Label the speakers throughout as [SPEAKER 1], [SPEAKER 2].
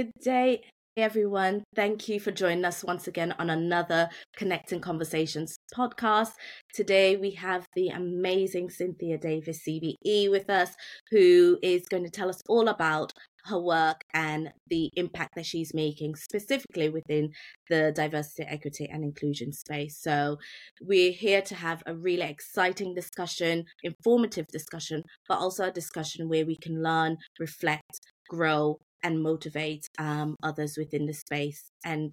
[SPEAKER 1] Good day, everyone. Thank you for joining us once again on another Connecting Conversations podcast. Today we have the amazing Cynthia Davis, CBE, with us, who is going to tell us all about her work and the impact that she's making specifically within the diversity, equity, and inclusion space. So, we're here to have a really exciting discussion, informative discussion, but also a discussion where we can learn, reflect, grow, and motivate um, others within the space and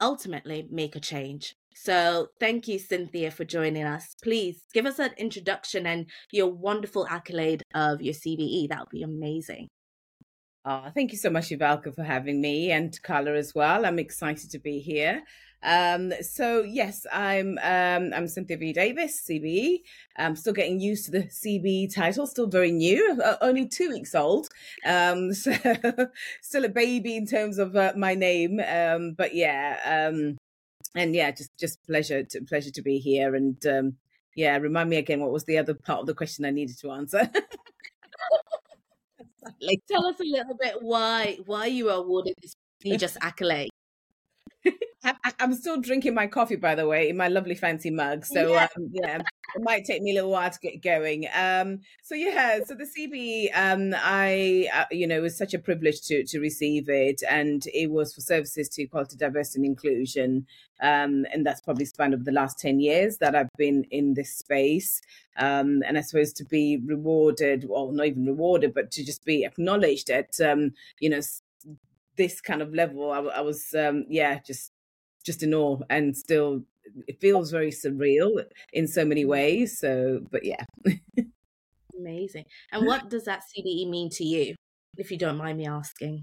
[SPEAKER 1] ultimately make a change. So, thank you, Cynthia, for joining us. Please give us an introduction and your wonderful accolade of your CBE. That would be amazing.
[SPEAKER 2] Oh, thank you so much, Ivalka, for having me and Carla as well. I'm excited to be here. Um, so yes, I'm um, I'm Cynthia V Davis, CBE. I'm still getting used to the CBE title, still very new, uh, only two weeks old. Um, so still a baby in terms of uh, my name. Um, but yeah, um, and yeah, just just pleasure to pleasure to be here. And um, yeah, remind me again what was the other part of the question I needed to answer.
[SPEAKER 1] like, tell us a little bit why why you were awarded this prestigious accolade.
[SPEAKER 2] I, am still drinking my coffee, by the way, in my lovely fancy mug. So yeah, um, yeah it might take me a little while to get going. Um, so yeah, so the CB, um, I, uh, you know, it was such a privilege to to receive it, and it was for services to equality, diversity, and inclusion. Um, and that's probably spanned over the last ten years that I've been in this space. Um, and I suppose to be rewarded, well, not even rewarded, but to just be acknowledged at, um, you know, this kind of level, I, I was, um, yeah, just just in awe and still it feels very surreal in so many mm. ways. So, but yeah.
[SPEAKER 1] Amazing. And what does that CBE mean to you, if you don't mind me asking?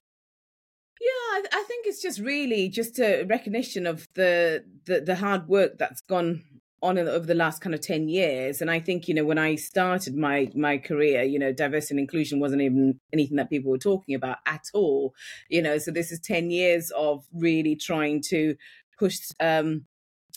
[SPEAKER 2] Yeah, I, think it's just really just a recognition of the, the the hard work that's gone on over the last kind of 10 years and i think you know when i started my my career you know diversity and inclusion wasn't even anything that people were talking about at all you know so this is 10 years of really trying to push um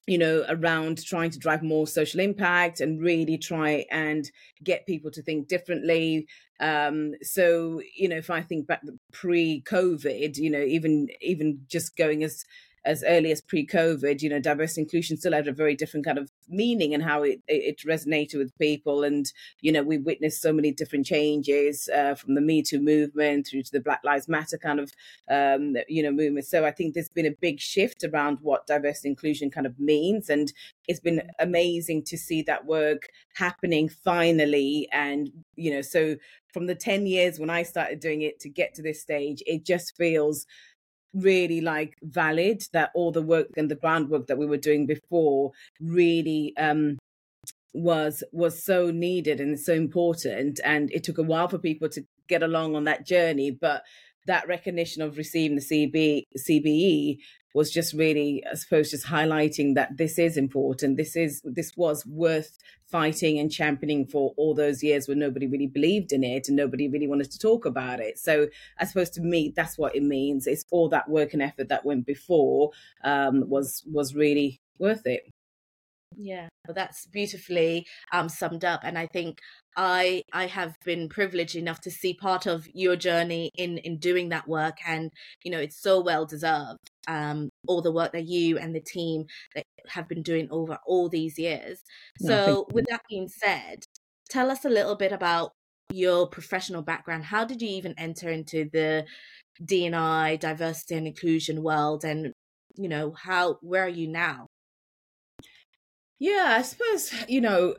[SPEAKER 2] you know, around trying to drive more social impact and really try and get people to think differently. Um, so, you know, if I think back pre-COVID, you know, even even just going as as early as pre-COVID, you know, diversity inclusion still had a very different kind of meaning and how it, it resonated with people. And, you know, we witnessed so many different changes uh, from the Me Too movement through to the Black Lives Matter kind of, um, you know, movement. So I think there's been a big shift around what diversity inclusion kind of means. And it's been amazing to see that work happening finally. And, you know, so from the 10 years when I started doing it to get to this stage, it just feels really like valid that all the work and the groundwork that we were doing before really um was was so needed and so important. And it took a while for people to get along on that journey but that recognition of receiving the CB, CBE was just really, I suppose, just highlighting that this is important. This is this was worth fighting and championing for all those years when nobody really believed in it and nobody really wanted to talk about it. So I suppose to me, that's what it means. It's all that work and effort that went before um, was was really worth it.
[SPEAKER 1] Yeah, well, that's beautifully um, summed up, and I think I I have been privileged enough to see part of your journey in in doing that work, and you know it's so well deserved. Um, all the work that you and the team that have been doing over all these years. So, no, with that being said, tell us a little bit about your professional background. How did you even enter into the DNI diversity and inclusion world, and you know how where are you now?
[SPEAKER 2] Yeah, I suppose you know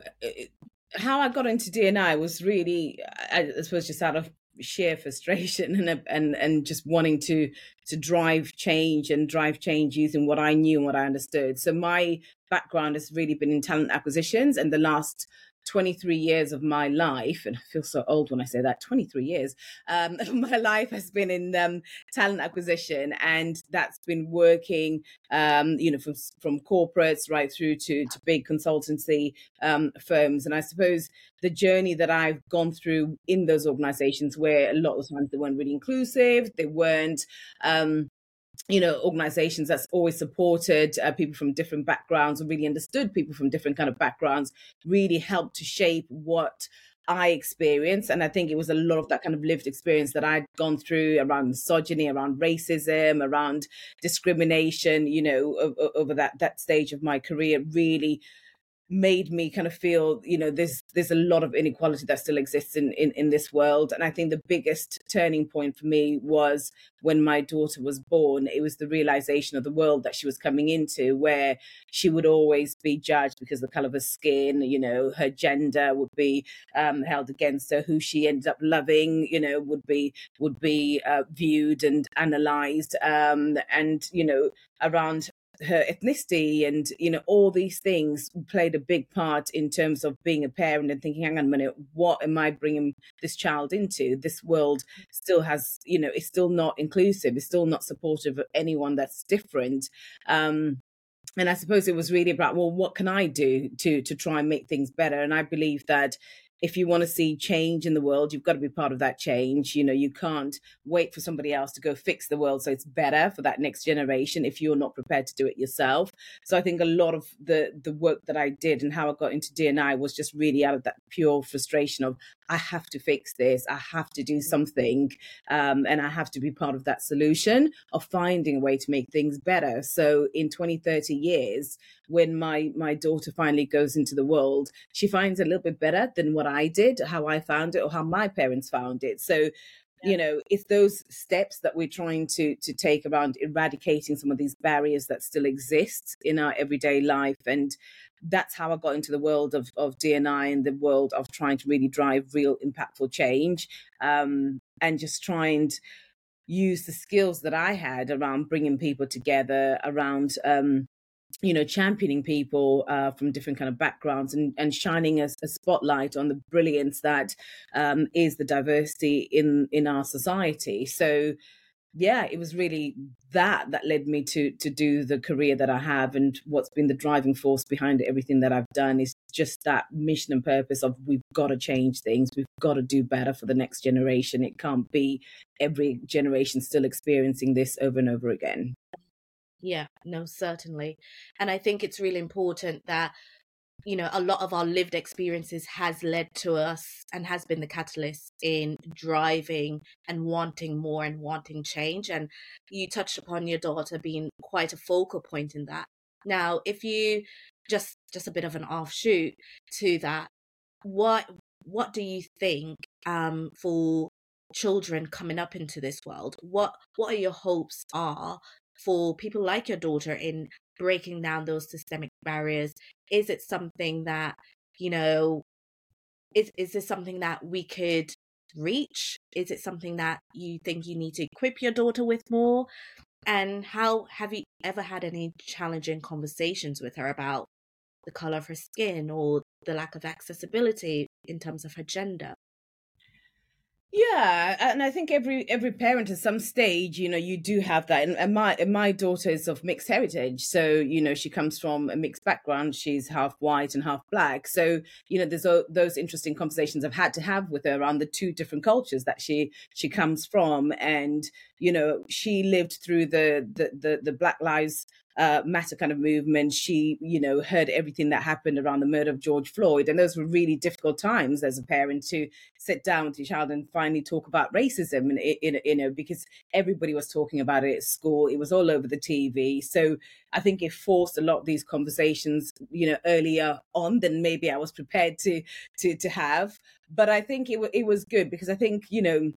[SPEAKER 2] how I got into DNI was really, I suppose, just out of sheer frustration and and and just wanting to to drive change and drive change using what I knew and what I understood. So my background has really been in talent acquisitions, and the last 23 years of my life, and I feel so old when I say that 23 years, um, my life has been in um, talent acquisition, and that's been working, um, you know, from from corporates right through to to big consultancy um, firms. And I suppose the journey that I've gone through in those organizations, where a lot of times they weren't really inclusive, they weren't um, you know organizations that's always supported uh, people from different backgrounds and really understood people from different kind of backgrounds really helped to shape what I experienced. And I think it was a lot of that kind of lived experience that I'd gone through around misogyny, around racism, around discrimination, you know, over that, that stage of my career really made me kind of feel you know there's there's a lot of inequality that still exists in, in in this world. And i think the biggest turning point for me was when my daughter was born it was the realization of the world that she was coming into where she would always be judged because the color of her skin you know her gender would be um, held against her who she ended up loving you know would be would be uh, viewed and analyzed um, and you know around her ethnicity and you know all these things played a big part in terms of being a parent and thinking hang on a minute what am i bringing this child into? This world still has you know it's still not inclusive it's still not supportive of anyone that's different. Um and i suppose it was really about well what can i do to to try and make things better? And i believe that if you want to see change in the world, you've got to be part of that change. You know, you can't wait for somebody else to go fix the world so it's better for that next generation if you're not prepared to do it yourself. So I think a lot of the the work that I did and how I got into D&I was just really out of that pure frustration of I have to fix this, I have to do something, um, and I have to be part of that solution of finding a way to make things better. So in 20, 30 years, when my my daughter finally goes into the world, she finds a little bit better than what I did, how I found it, or how my parents found it. So you know it's those steps that we're trying to to take around eradicating some of these barriers that still exist in our everyday life and that's how I got into the world of of D&I and the world of trying to really drive real impactful change um, and just try and use the skills that I had around bringing people together around um, you know, championing people uh, from different kind of backgrounds and, and shining a, a spotlight on the brilliance that um, is the diversity in in our society. So, yeah, it was really that that led me to to do the career that I have, and what's been the driving force behind everything that I've done is just that mission and purpose of we've got to change things, we've got to do better for the next generation. It can't be every generation still experiencing this over and over again.
[SPEAKER 1] Yeah, no, certainly. And I think it's really important that, you know, a lot of our lived experiences has led to us and has been the catalyst in driving and wanting more and wanting change. And you touched upon your daughter being quite a focal point in that. Now, if you just just a bit of an offshoot to that, what what do you think um for children coming up into this world what what are your hopes are for people like your daughter in breaking down those systemic barriers? Is it something that, you know, is is this something that we could reach? Is it something that you think you need to equip your daughter with more? And how have you ever had any challenging conversations with her about the color of her skin or the lack of accessibility in terms of her gender?
[SPEAKER 2] Yeah, and I think every every parent at some stage, you know, you do have that. And, and my and my daughter is of mixed heritage, so you know she comes from a mixed background. She's half white and half black. So you know, there's a, those interesting conversations I've had to have with her around the two different cultures that she she comes from, and you know, she lived through the the the, the Black Lives uh, matter kind of movement. She, you know, heard everything that happened around the murder of George Floyd. And those were really difficult times as a parent to sit down with your child and finally talk about racism, and you know, because everybody was talking about it at school. It was all over the TV. So I think it forced a lot of these conversations, you know, earlier on than maybe I was prepared to to to have. But I think it it was good because I think you know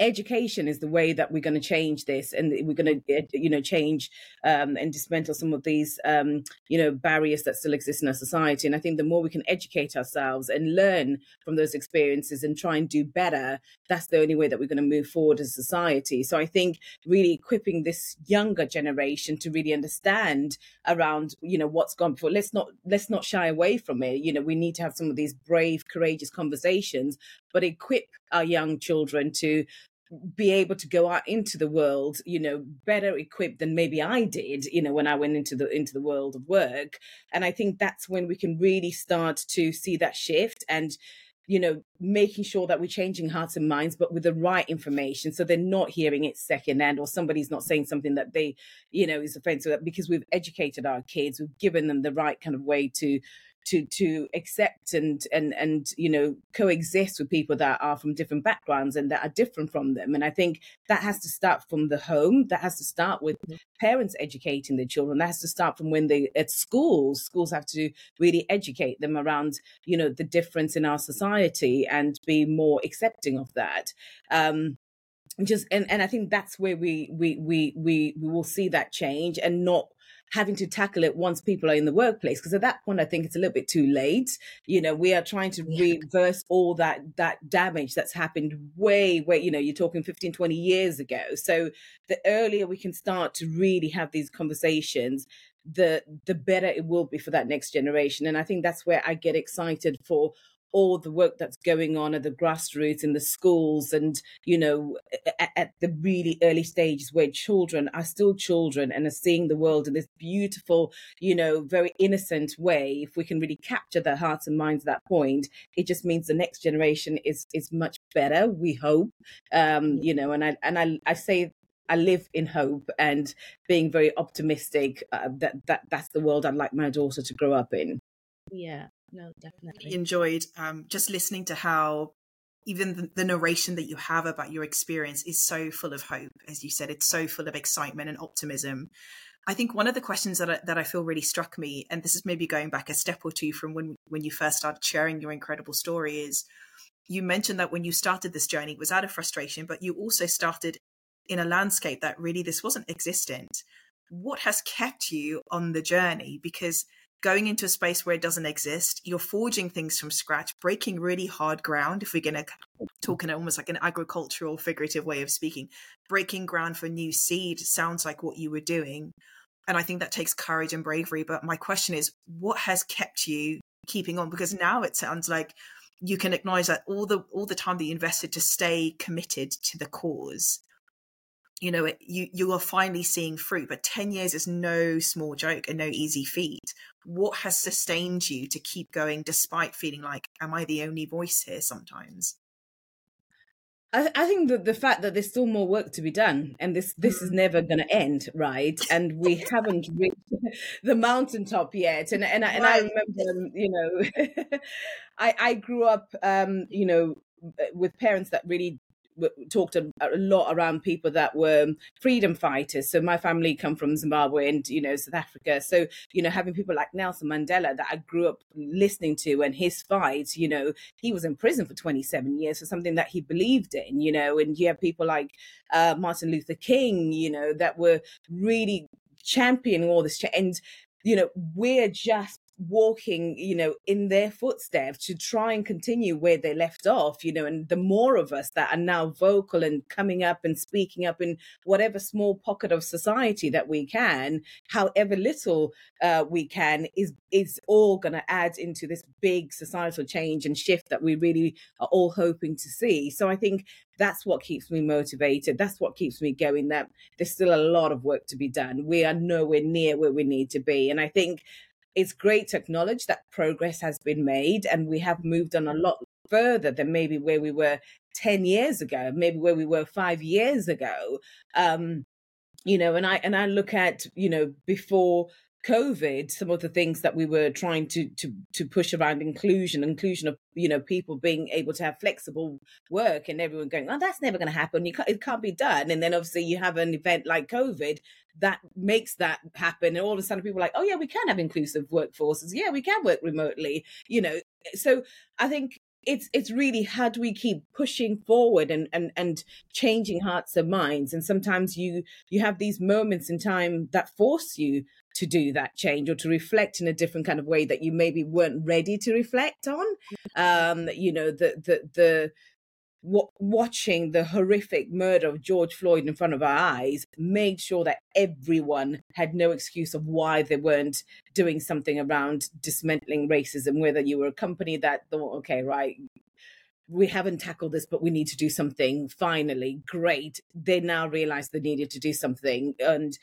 [SPEAKER 2] education is the way that we're going to change this and we're going to eh, you know change um, and dismantle some of these um, you know barriers that still exist in our society. And i think the more we can educate ourselves and learn from those experiences and try and do better that's the only way that we're going to move forward as a society. So i think really equipping this younger generation to really understand around you know what's gone before let's not let's not shy away from it. You know we need to have some of these brave courageous conversations but equip our young children to be able to go out into the world you know better equipped than maybe i did you know when i went into the into the world of work. And i think that's when we can really start to see that shift and you know making sure that we're changing hearts and minds but with the right information so they're not hearing it secondhand or somebody's not saying something that they you know is offensive because we've educated our kids we've given them the right kind of way to to to accept and and and you know coexist with people that are from different backgrounds and that are different from them. And i think that has to start from the home. That has to start with mm-hmm. parents educating their children. That has to start from when they at schools schools have to really educate them around you know the difference in our society and be more accepting of that. Um just and and i think that's where we we we we, we will see that change and not having to tackle it once people are in the workplace because at that point i think it's a little bit too late. You know we are trying to reverse all that that damage that's happened way way you know you're talking 15 20 years ago. So the earlier we can start to really have these conversations the the better it will be for that next generation. And i think that's where i get excited for all the work that's going on at the grassroots in the schools and you know at, at, the really early stages where children are still children and are seeing the world in this beautiful you know very innocent way if we can really capture their hearts and minds at that point it just means the next generation is is much better we hope. Um you know and i and i i say I live in hope and being very optimistic uh, that that that's the world I'd like my daughter to grow up in.
[SPEAKER 1] Yeah, no, definitely.
[SPEAKER 3] Enjoyed um, just listening to how even the, the, narration that you have about your experience is so full of hope. As you said, it's so full of excitement and optimism. I think one of the questions that I, that I feel really struck me, and this is maybe going back a step or two from when when you first started sharing your incredible story, is you mentioned that when you started this journey it was out of frustration, but you also started in a landscape that really this wasn't existent. What has kept you on the journey? Because going into a space where it doesn't exist. You're forging things from scratch, breaking really hard ground. If we're going to talk in almost like an agricultural figurative way of speaking, breaking ground for new seed sounds like what you were doing. And I think that takes courage and bravery. But my question is, what has kept you keeping on? Because now it sounds like you can acknowledge that all the all the time that you invested to stay committed to the cause you know you you are finally seeing fruit but 10 years is no small joke and no easy feat what has sustained you to keep going despite feeling like am i the only voice here sometimes?
[SPEAKER 2] I, I think that the fact that there's still more work to be done and this this is mm-hmm. never going to end right? And we haven't reached the mountaintop yet. And and I, and I remember um, you know I I grew up um you know with parents that really talked a, a, lot around people that were freedom fighters. So my family come from Zimbabwe and you know South Africa. So you know having people like Nelson Mandela that I grew up listening to and his fights. You know he was in prison for 27 years for something that he believed in. You know, and you have people like uh, Martin Luther King. You know that were really championing all this. and you know we're just walking you know in their footsteps to try and continue where they left off you know and the more of us that are now vocal and coming up and speaking up in whatever small pocket of society that we can however little uh, we can is is all going to add into this big societal change and shift that we really are all hoping to see. So i think that's what keeps me motivated. That's what keeps me going that there's still a lot of work to be done. We are nowhere near where we need to be. And i think it's great to acknowledge that progress has been made and we have moved on a lot further than maybe where we were 10 years ago maybe where we were 5 years ago. Um you know and i and i look at you know before COVID, some of the things that we were trying to to to push around inclusion, inclusion of you know people being able to have flexible work, and everyone going, "Oh, that's never going to happen. You can't, it can't be done." And then obviously you have an event like COVID that makes that happen, and all of a sudden people are like, "Oh yeah, we can have inclusive workforces. Yeah, we can work remotely." You know, so I think it's it's really how do we keep pushing forward and and and changing hearts and minds and sometimes you you have these moments in time that force you to do that change or to reflect in a different kind of way that you maybe weren't ready to reflect on um you know the the the watching the horrific murder of George Floyd in front of our eyes made sure that everyone had no excuse of why they weren't doing something around dismantling racism, whether you were a company that thought, okay, right, we haven't tackled this, but we need to do something. Finally, great. They now realize they needed to do something. And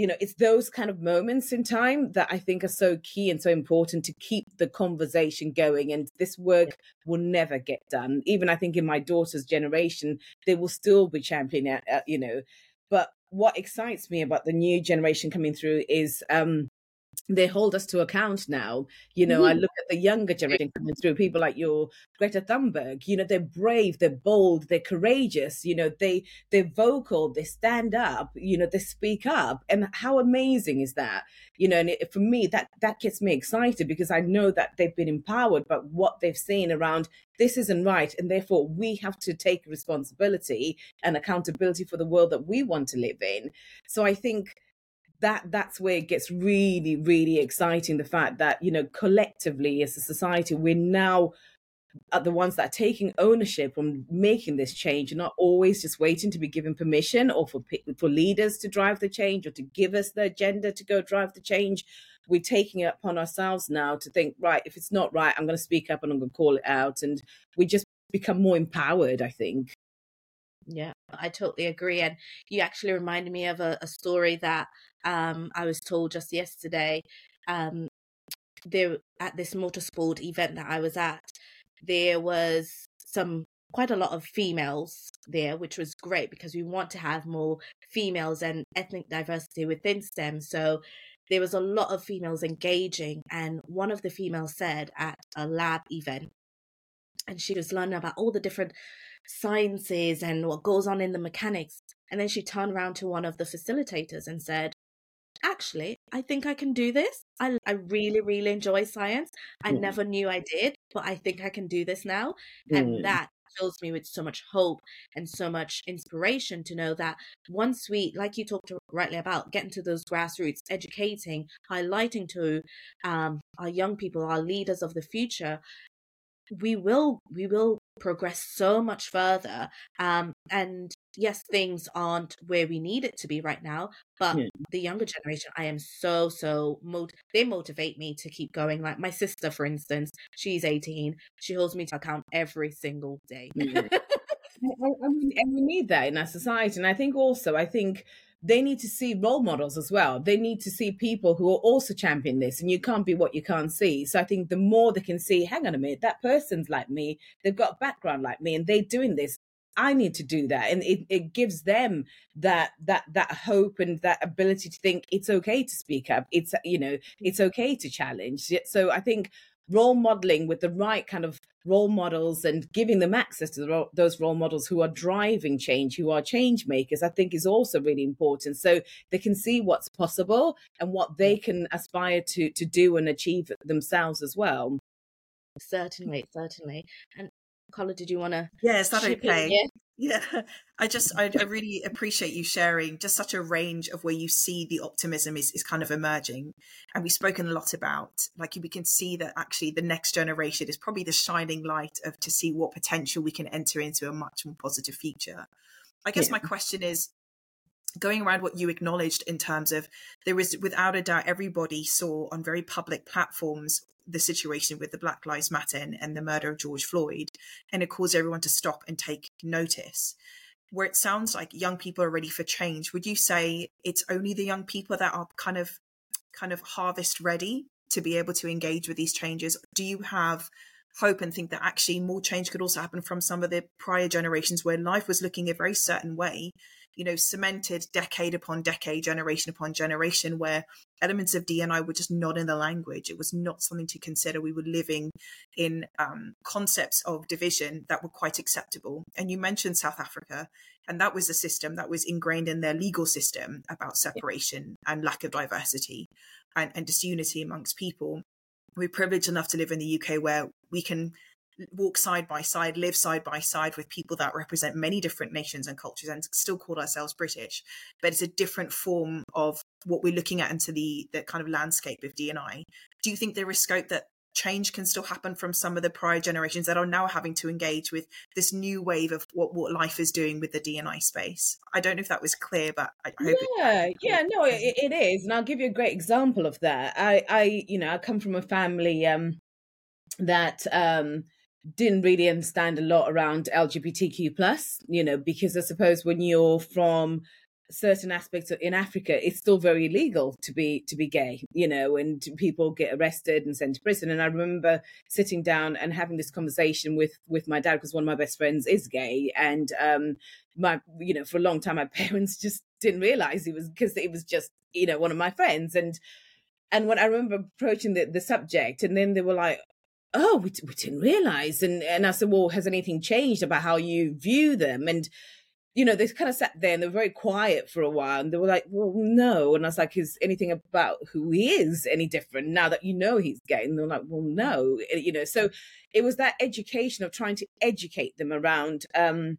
[SPEAKER 2] you know it's those kind of moments in time that i think are so key and so important to keep the conversation going. And this work will never get done. Even i think in my daughter's generation they will still be championing uh, you know. But what excites me about the new generation coming through is um they hold us to account now. You know, mm-hmm. I look at the younger generation coming through, people like your Greta Thunberg, you know, they're brave, they're bold, they're courageous, you know, they they're vocal, they stand up, you know, they speak up. And how amazing is that? You know, and it, for me, that that gets me excited because I know that they've been empowered by what they've seen around this isn't right. And therefore we have to take responsibility and accountability for the world that we want to live in. So I think that that's where it gets really really exciting the fact that you know collectively as a society we're now are the ones that are taking ownership on making this change and not always just waiting to be given permission or for for leaders to drive the change or to give us the agenda to go drive the change we're taking it upon ourselves now to think right if it's not right i'm going to speak up and i'm going to call it out and we just become more empowered i think
[SPEAKER 1] yeah, I totally agree. And you actually reminded me of a, a story that um, I was told just yesterday. Um, there at this motorsport event that I was at, there was some quite a lot of females there, which was great because we want to have more females and ethnic diversity within STEM. So there was a lot of females engaging, and one of the females said at a lab event, and she was learning about all the different sciences and what goes on in the mechanics. And then she turned around to one of the facilitators and said, Actually, I think I can do this. I, I really, really enjoy science. I mm. never knew I did, but I think I can do this now. Mm. And that fills me with so much hope and so much inspiration to know that once we, like you talked rightly about, getting to those grassroots, educating, highlighting to um, our young people, our leaders of the future, we will we will progress so much further um and yes things aren't where we need it to be right now but yeah. the younger generation i am so so mot- they motivate me to keep going like my sister for instance she's 18 she holds me to account every single day
[SPEAKER 2] yeah. and we need that in our society and i think also i think they need to see role models as well. They need to see people who are also championing this, and you can't be what you can't see. So I think the more they can see, hang on a minute, that person's like me, they've got a background like me, and they're doing this. I need to do that, and it, it gives them that that that hope and that ability to think it's okay to speak up. It's you know it's mm. okay to challenge. So I think role modeling with the right kind of role models and giving them access to the, those role models who are driving change, who are change makers, I think is also really important. So they can see what's possible and what they mm. can aspire to to do and achieve themselves as well.
[SPEAKER 1] Certainly, certainly. And Carla, did you want to?
[SPEAKER 3] Yeah, is that okay? Yeah, I just I, I, really appreciate you sharing just such a range of where you see the optimism is is kind of emerging, and we've spoken a lot about like we can see that actually the next generation is probably the shining light of to see what potential we can enter into a much more positive future. I guess yeah. my question is going around what you acknowledged in terms of there is without a doubt everybody saw on very public platforms the situation with the Black Lives Matter and, the murder of George Floyd, and it caused everyone to stop and take notice. Where it sounds like young people are ready for change, would you say it's only the young people that are kind of kind of harvest ready to be able to engage with these changes? Do you have hope and think that actually more change could also happen from some of the prior generations where life was looking a very certain way you know, cemented decade upon decade, generation upon generation, where elements of DNI were just not in the language. It was not something to consider. We were living in um, concepts of division that were quite acceptable. And you mentioned South Africa, and that was a system that was ingrained in their legal system about separation and lack of diversity and, and disunity amongst people. We're privileged enough to live in the UK where we can walk side by side, live side by side with people that represent many different nations and cultures and still call ourselves British. But it's a different form of what we're looking at into the, the kind of landscape of DNI. Do you think there is scope that change can still happen from some of the prior generations that are now having to engage with this new wave of what, what life is doing with the DNI space. I don't know if that was clear, but I hope.
[SPEAKER 2] Yeah, it, yeah, no, it, it is, and I'll give you a great example of that. I, I, you know, I come from a family um, that um, didn't really understand a lot around LGBTQ plus, you know, because I suppose when you're from certain aspects in Africa, it's still very illegal to be to be gay, you know, and people get arrested and sent to prison. And I remember sitting down and having this conversation with with my dad because one of my best friends is gay, and um, my you know for a long time my parents just didn't realize it was because it was just you know one of my friends and And when I remember approaching the, the subject, and then they were like, oh, we, we didn't realize. And, and I said, well, has anything changed about how you view them? And, you know, they kind of sat there and they were very quiet for a while. And they were like, well, no. And I was like, is anything about who he is any different now that you know he's gay? And they're like, well, no. You know, so it was that education of trying to educate them around, um,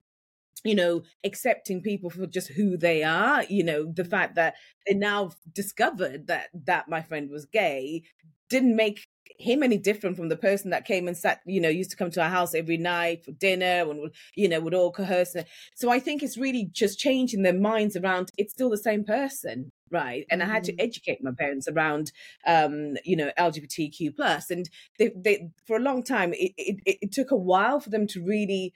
[SPEAKER 2] you know, accepting people for just who they are. You know, the fact that they now discovered that that my friend was gay didn't make him any different from the person that came and sat, you know, used to come to our house every night for dinner and you know, would all coerce. So I think it's really just changing their minds around it's still the same person, right? And mm-hmm. I had to mm. educate my parents around, um, you know, LGBTQ plus. plus, and they, they for a long time it, it, it took a while for them to really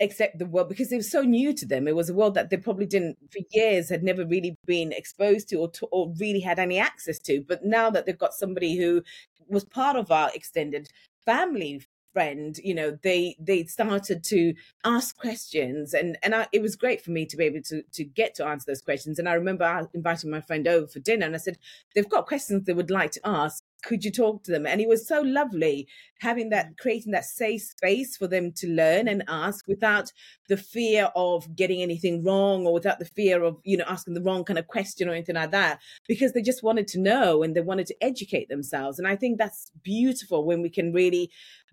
[SPEAKER 2] accept the world because it was so new to them. It was a world that they probably didn't, for years, had never really been exposed to or, to, or really had any access to. But now that they've got somebody who was part of our extended family friend you know they they started to ask questions and and I, it was great for me to be able to to get to answer those questions and i remember I inviting my friend over for dinner and i said they've got questions they would like to ask could you talk to them? And it was so lovely having that, mm. creating that safe space for them to learn and ask without the fear of getting anything wrong or without the fear of, you know, asking the wrong kind of question or anything like that, because they just wanted to know and they wanted to educate themselves. And I think that's beautiful when we can really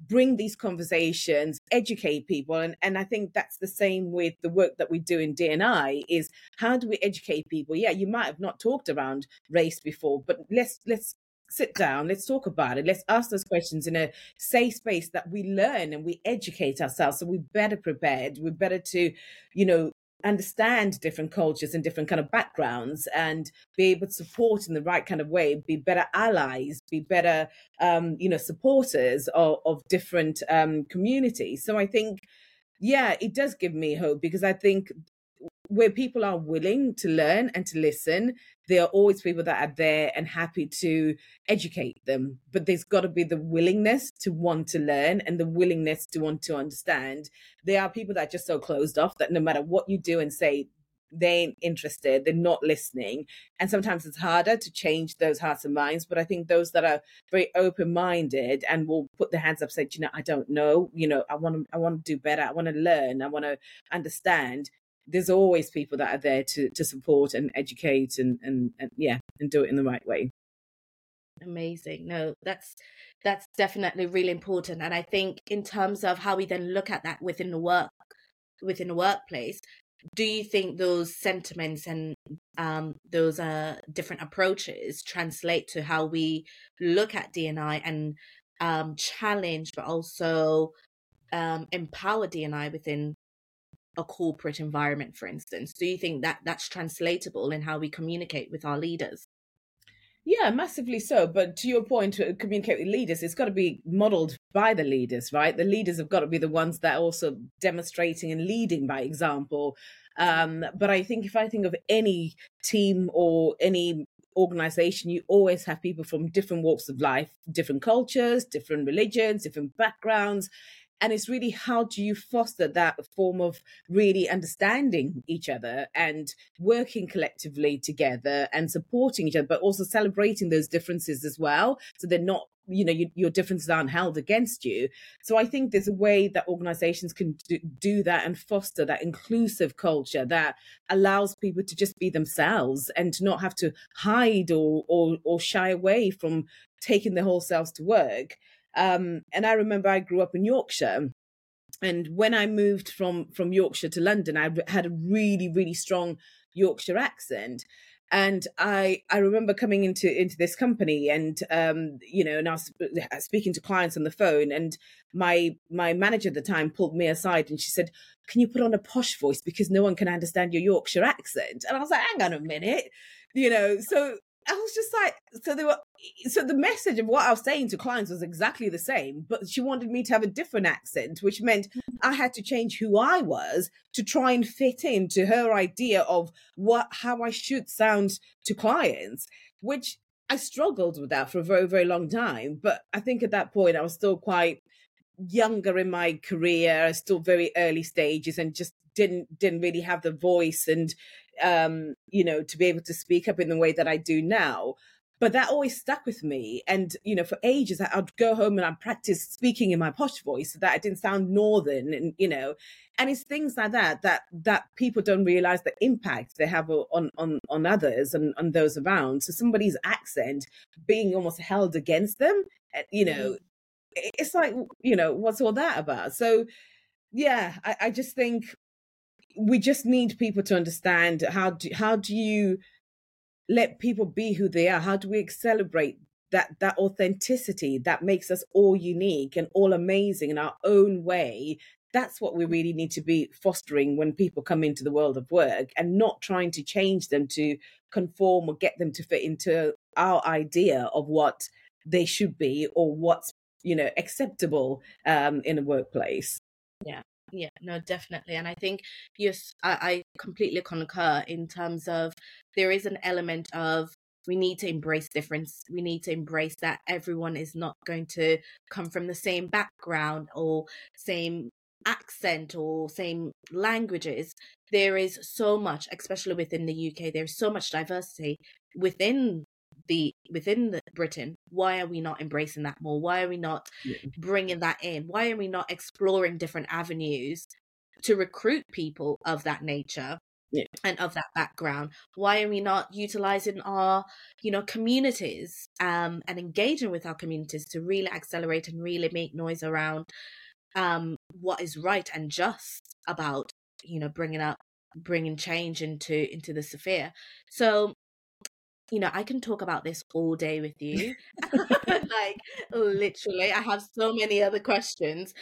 [SPEAKER 2] bring these conversations, educate people. And, and I think that's the same with the work that we do in DNI is how do we educate people? Yeah, you might have not talked around race before, but let's let's sit down, let's talk about it. Let's ask those questions in a safe space that we learn and we educate ourselves. So we're better prepared. We're better to, you know, understand different cultures and different kind of backgrounds and be able to support in the right kind of way be better allies be better um, you know supporters of, of different um, communities so i think yeah it does give me hope because i think where people are willing to learn and to listen, there are always people that are there and happy to educate them. But there's got to be the willingness to want to learn and the willingness to want to understand. There are people that are just so closed off that no matter what you do and say, they ain't interested, they're not listening. And sometimes it's harder to change those hearts and minds. But I think those that are very open minded and will put their hands up, say, you know, I don't know, you know, I want to, I want to do better, I want to learn, I want to understand there's always people that are there to to support and educate and and, and yeah and do it in the right way.
[SPEAKER 1] Amazing. No that's that's definitely really important and i think in terms of how we then look at that within the work within the workplace do you think those sentiments and um, those uh, different approaches translate to how we look at DNI and um, challenge, but also um, empower DNI within a corporate environment, for instance? Do you think that that's translatable in how we communicate with our leaders?
[SPEAKER 2] Yeah, massively so. But to your point, to communicate with leaders, it's got to be modeled by the leaders, right? The leaders have got to be the ones that are also demonstrating and leading by example. Um, but I think if I think of any team or any organization, you always have people from different walks of life, different cultures, different religions, different backgrounds and it's really how do you foster that form of really understanding each other and working collectively together and supporting each other but also celebrating those differences as well so they're not you know you, your differences aren't held against you. So i think there's a way that organizations can do, do that and foster that inclusive culture that allows people to just be themselves and to not have to hide or or, or shy away from taking their whole selves to work um, and I remember I grew up in Yorkshire. And when I moved from, from Yorkshire to London, I had a really, really strong Yorkshire accent. And I, I remember coming into, into this company and, um, you know, and I was uh, speaking to clients on the phone and my, my manager at the time pulled me aside and she said, can you put on a posh voice because no one can understand your Yorkshire accent? And I was like, hang on a minute, you know, so I was just like, so they were, so the message of what I was saying to clients was exactly the same, but she wanted me to have a different accent, which meant mm-hmm. I had to change who I was to try and fit into her idea of what, how I should sound to clients, which I struggled with that for a very, very long time. But I think at that point I was still quite younger in my career, still very early stages and just didn't, didn't really have the voice and um, you know, to be able to speak up in the way that I do now. but that always stuck with me. And, you know, for ages, I'd go home and I'd practice speaking in my posh voice so that I didn't sound northern and, you know, and it's things like that, that, that people don't realize the impact they have on, on, on others and on those around. So somebody's accent being almost held against them, eh, you know, mm. it's like, you know, what's all that about? So, yeah, I, I just think we just need people to understand how do, how do you let people be who they are? How do we celebrate that that authenticity that makes us all unique and all amazing in our own way? That's what we really need to be fostering when people come into the world of work and not trying to change them to conform or get them to fit into our idea of what they should be or what's you know acceptable um, in a workplace.
[SPEAKER 1] Yeah, yeah, no, definitely. And I think yes, I, I completely concur in terms of there is an element of we need to embrace difference. We need to embrace that everyone is not going to come from the same background or same accent or same languages. There is so much, especially within the UK, there's so much diversity within the within the Britain, why are we not embracing that more? Why are we not yeah. bringing that in? Why are we not exploring different avenues to recruit people of that nature? Yeah. and of that background why are we not utilizing our you know communities um and engaging with our communities to really accelerate and really make noise around um what is right and just about you know bringing up bringing change into into the sphere so you know, I can talk about this all day with you. like, literally, I have so many other questions.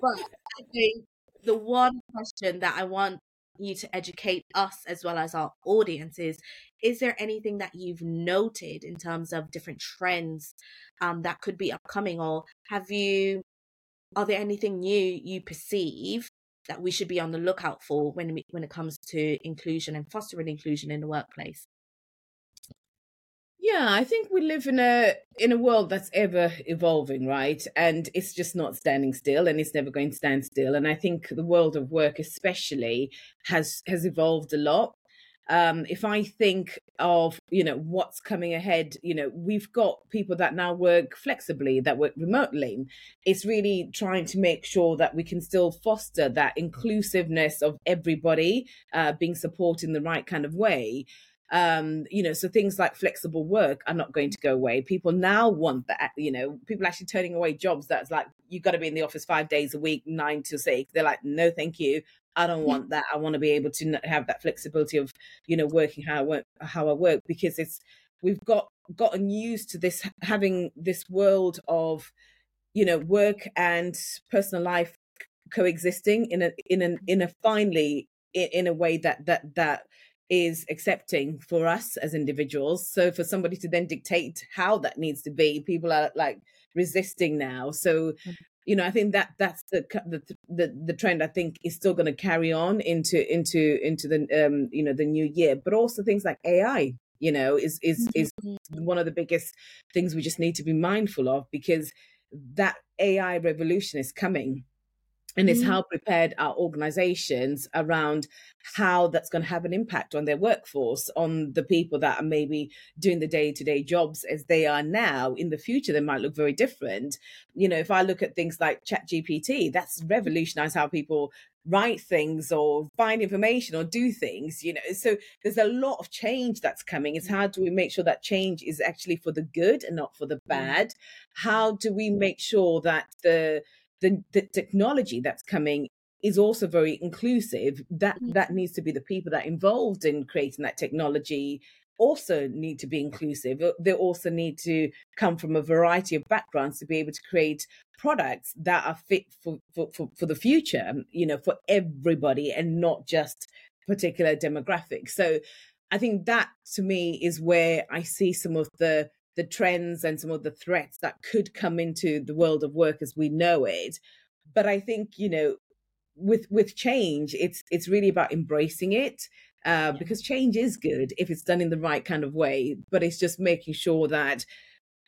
[SPEAKER 1] But I think the one question that I want you to educate us as well as our audience is is there anything that you've noted in terms of different trends um, that could be upcoming or have you are there anything new you perceive that we should be on the lookout for when we, when it comes to inclusion and fostering inclusion in the workplace
[SPEAKER 2] yeah, I think we live in a in a world that's ever evolving, right? And it's just not standing still and it's never going to stand still. And I think the world of work especially has has evolved a lot. Um, if I think of, you know, what's coming ahead, you know, we've got people that now work flexibly, that work remotely. It's really trying to make sure that we can still foster that inclusiveness of everybody uh, being supported in the right kind of way um you know so things like flexible work are not going to go away. People now want that you know people actually turning away jobs that's like you've got to be in the office five days a week nine to six. They're like no thank you. I don't want that. I want to be able to have that flexibility of you know working how i work how i work because it's we've got gotten used to this having this world of you know work and personal life coexisting in a in a in a finely in, in a way that that that is accepting for us as individuals. So for somebody to then dictate how that needs to be, people are like resisting now. So mm. you know, I think that that's the the the, the trend. I think is still going to carry on into into into the um you know the new year, but also things like AI. You know, is is is mm-hmm. one of the biggest things we just need to be mindful of because that AI revolution is coming and it's mm-hmm. how prepared our organizations around how that's going to have an impact on their workforce on the people that are maybe doing the day-to-day jobs as they are now in the future they might look very different you know if i look at things like ChatGPT that's revolutionized how people write things or find information or do things you know so there's a lot of change that's coming it's mm-hmm. how do we make sure that change is actually for the good and not for the mm-hmm. bad how do we make sure that the the, the technology that's coming is also very inclusive. That mm. that needs to be the people that involved in creating that technology also need to be inclusive. Uh, they also need to come from a variety of backgrounds to be able to create products that are fit for for, for, for the future you know for everybody and not just particular demographics. So i think that to me is where i see some of the the trends and some of the threats that could come into the world of work as we know it. But i think you know with with change it's it's really about embracing it uh, because change is good if it's done in the right kind of way but it's just making sure that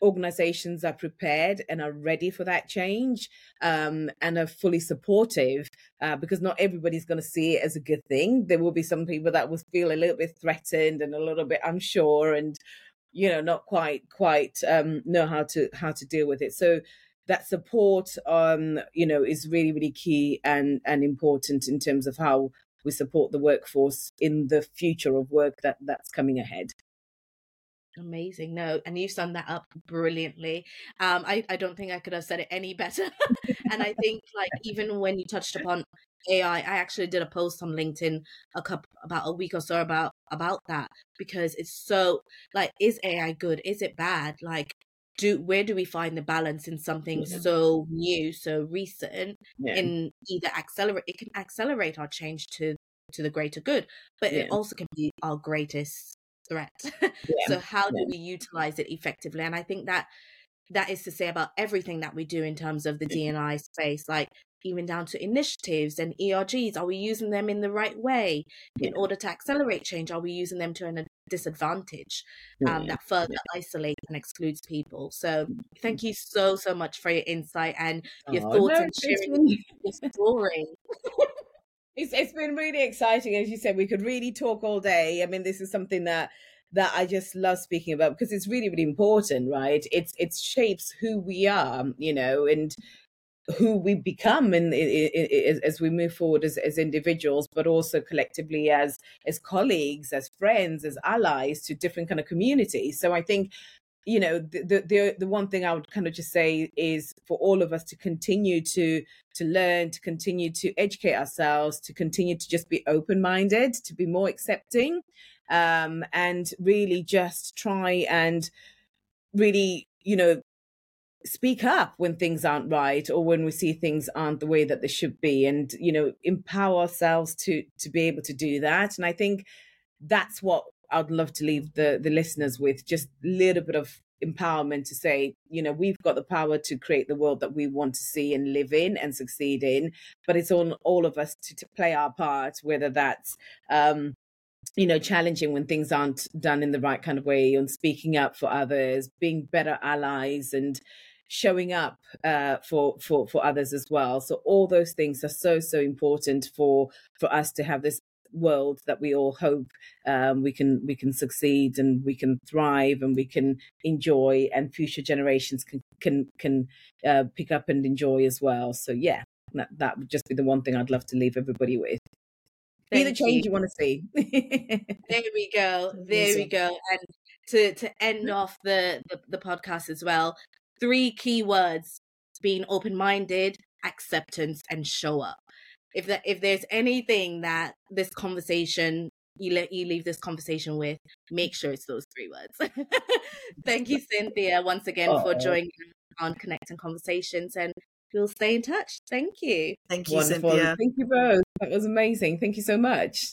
[SPEAKER 2] organizations are prepared and are ready for that change um, and are fully supportive uh, because not everybody's going to see it as a good thing. There will be some people that will feel a little bit threatened and a little bit unsure and you know not quite quite um, know how to how to deal with it. So that support um you know is really really key and and important in terms of how we support the workforce in the future of work that that's coming ahead
[SPEAKER 1] Amazing. No, and you summed that up brilliantly. Um, I, I don't think I could have said it any better. and I think like even when you touched upon AI, I actually did a post on LinkedIn a couple about a week or so about about that because it's so like is AI good? Is it bad? Like do where do we find the balance in something yeah. so new, so recent yeah. in either accelerate it can accelerate our change to to the greater good, but yeah. it also can be our greatest threat. Yeah. so how do we utilize it effectively? And I think that that is to say about everything that we do in terms of the D&I space, like even down to initiatives and ERGs. Are we using them in the right way in order to accelerate change? Are we using them to a disadvantage um, that further isolates and excludes people? So thank you so, so much for your insight and your oh, thoughts no, and sharing your story.
[SPEAKER 2] It's it's been really exciting, as you said. We could really talk all day. I mean, this is something that that I just love speaking about because it's really really important, right? It's it shapes who we are, you know, and who we become in, in, in, as we move forward as, as individuals but also collectively as as colleagues as friends as allies to different kind of communities so i think you know the, the the one thing i would kind of just say is for all of us to continue to to learn to continue to educate ourselves to continue to just be open minded to be more accepting um and really just try and really you know speak up when things aren't right or when we see things aren't the way that they should be and you know empower ourselves to to be able to do that. And i think that's what I'd love to leave the the listeners with just a little bit of empowerment to say, you know, we've got the power to create the world that we want to see and live in and succeed in, but it's on all of us to, to play our part, whether that's um, you know, challenging when things aren't done in the right kind of way, and speaking up for others, being better allies, and showing up uh, for for for others as well. So all those things are so so important for for us to have this world that we all hope um, we can we can succeed and we can thrive and we can enjoy and future generations can can can uh, pick up and enjoy as well. So yeah that, that would just be the one thing i'd love to leave everybody with. Thank be the change you. you want to see.
[SPEAKER 1] There we go there we go. And to to end off the, the the podcast as well three key words being open-minded acceptance and show up if that if there's anything that this conversation you let you leave this conversation with, make sure it's those three words. Thank you, Cynthia, once again oh. for joining on Connecting Conversations, and we'll stay in touch. Thank you.
[SPEAKER 3] Thank you, Wonderful. Cynthia.
[SPEAKER 2] Thank you both. That was amazing. Thank you so much.